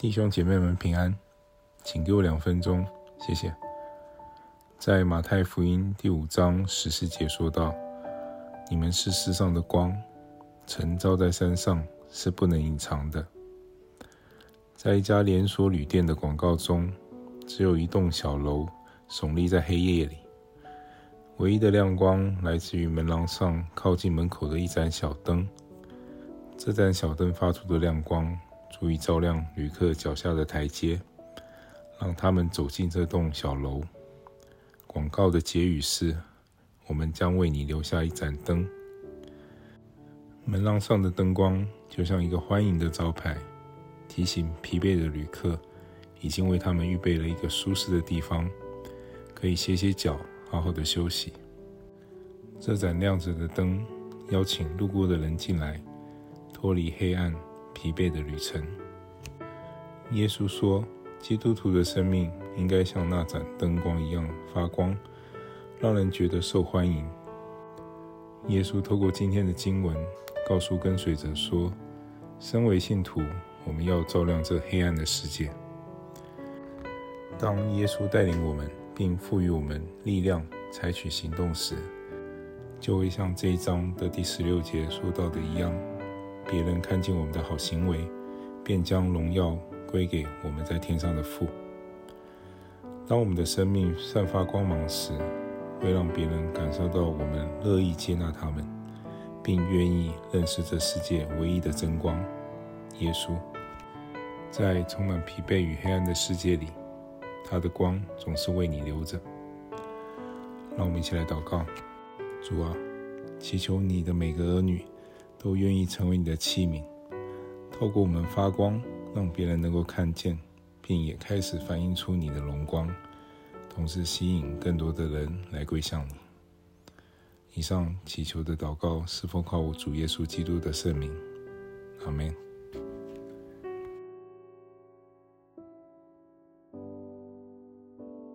弟兄姐妹们平安，请给我两分钟，谢谢。在马太福音第五章十四节说道：“你们是世上的光，城造在山上是不能隐藏的。”在一家连锁旅店的广告中，只有一栋小楼耸立在黑夜里，唯一的亮光来自于门廊上靠近门口的一盏小灯。这盏小灯发出的亮光，足以照亮旅客脚下的台阶，让他们走进这栋小楼。广告的结语是：“我们将为你留下一盏灯。”门廊上的灯光就像一个欢迎的招牌，提醒疲惫的旅客已经为他们预备了一个舒适的地方，可以歇歇脚，好好的休息。这盏亮着的灯邀请路过的人进来，脱离黑暗。疲惫的旅程。耶稣说：“基督徒的生命应该像那盏灯光一样发光，让人觉得受欢迎。”耶稣透过今天的经文，告诉跟随者说：“身为信徒，我们要照亮这黑暗的世界。”当耶稣带领我们，并赋予我们力量，采取行动时，就会像这一章的第十六节说到的一样。别人看见我们的好行为，便将荣耀归给我们在天上的父。当我们的生命散发光芒时，会让别人感受到我们乐意接纳他们，并愿意认识这世界唯一的真光——耶稣。在充满疲惫与黑暗的世界里，他的光总是为你留着。让我们一起来祷告：主啊，祈求你的每个儿女。都愿意成为你的器皿，透过我们发光，让别人能够看见，并也开始反映出你的荣光，同时吸引更多的人来归向你。以上祈求的祷告是奉靠我主耶稣基督的圣名，阿门。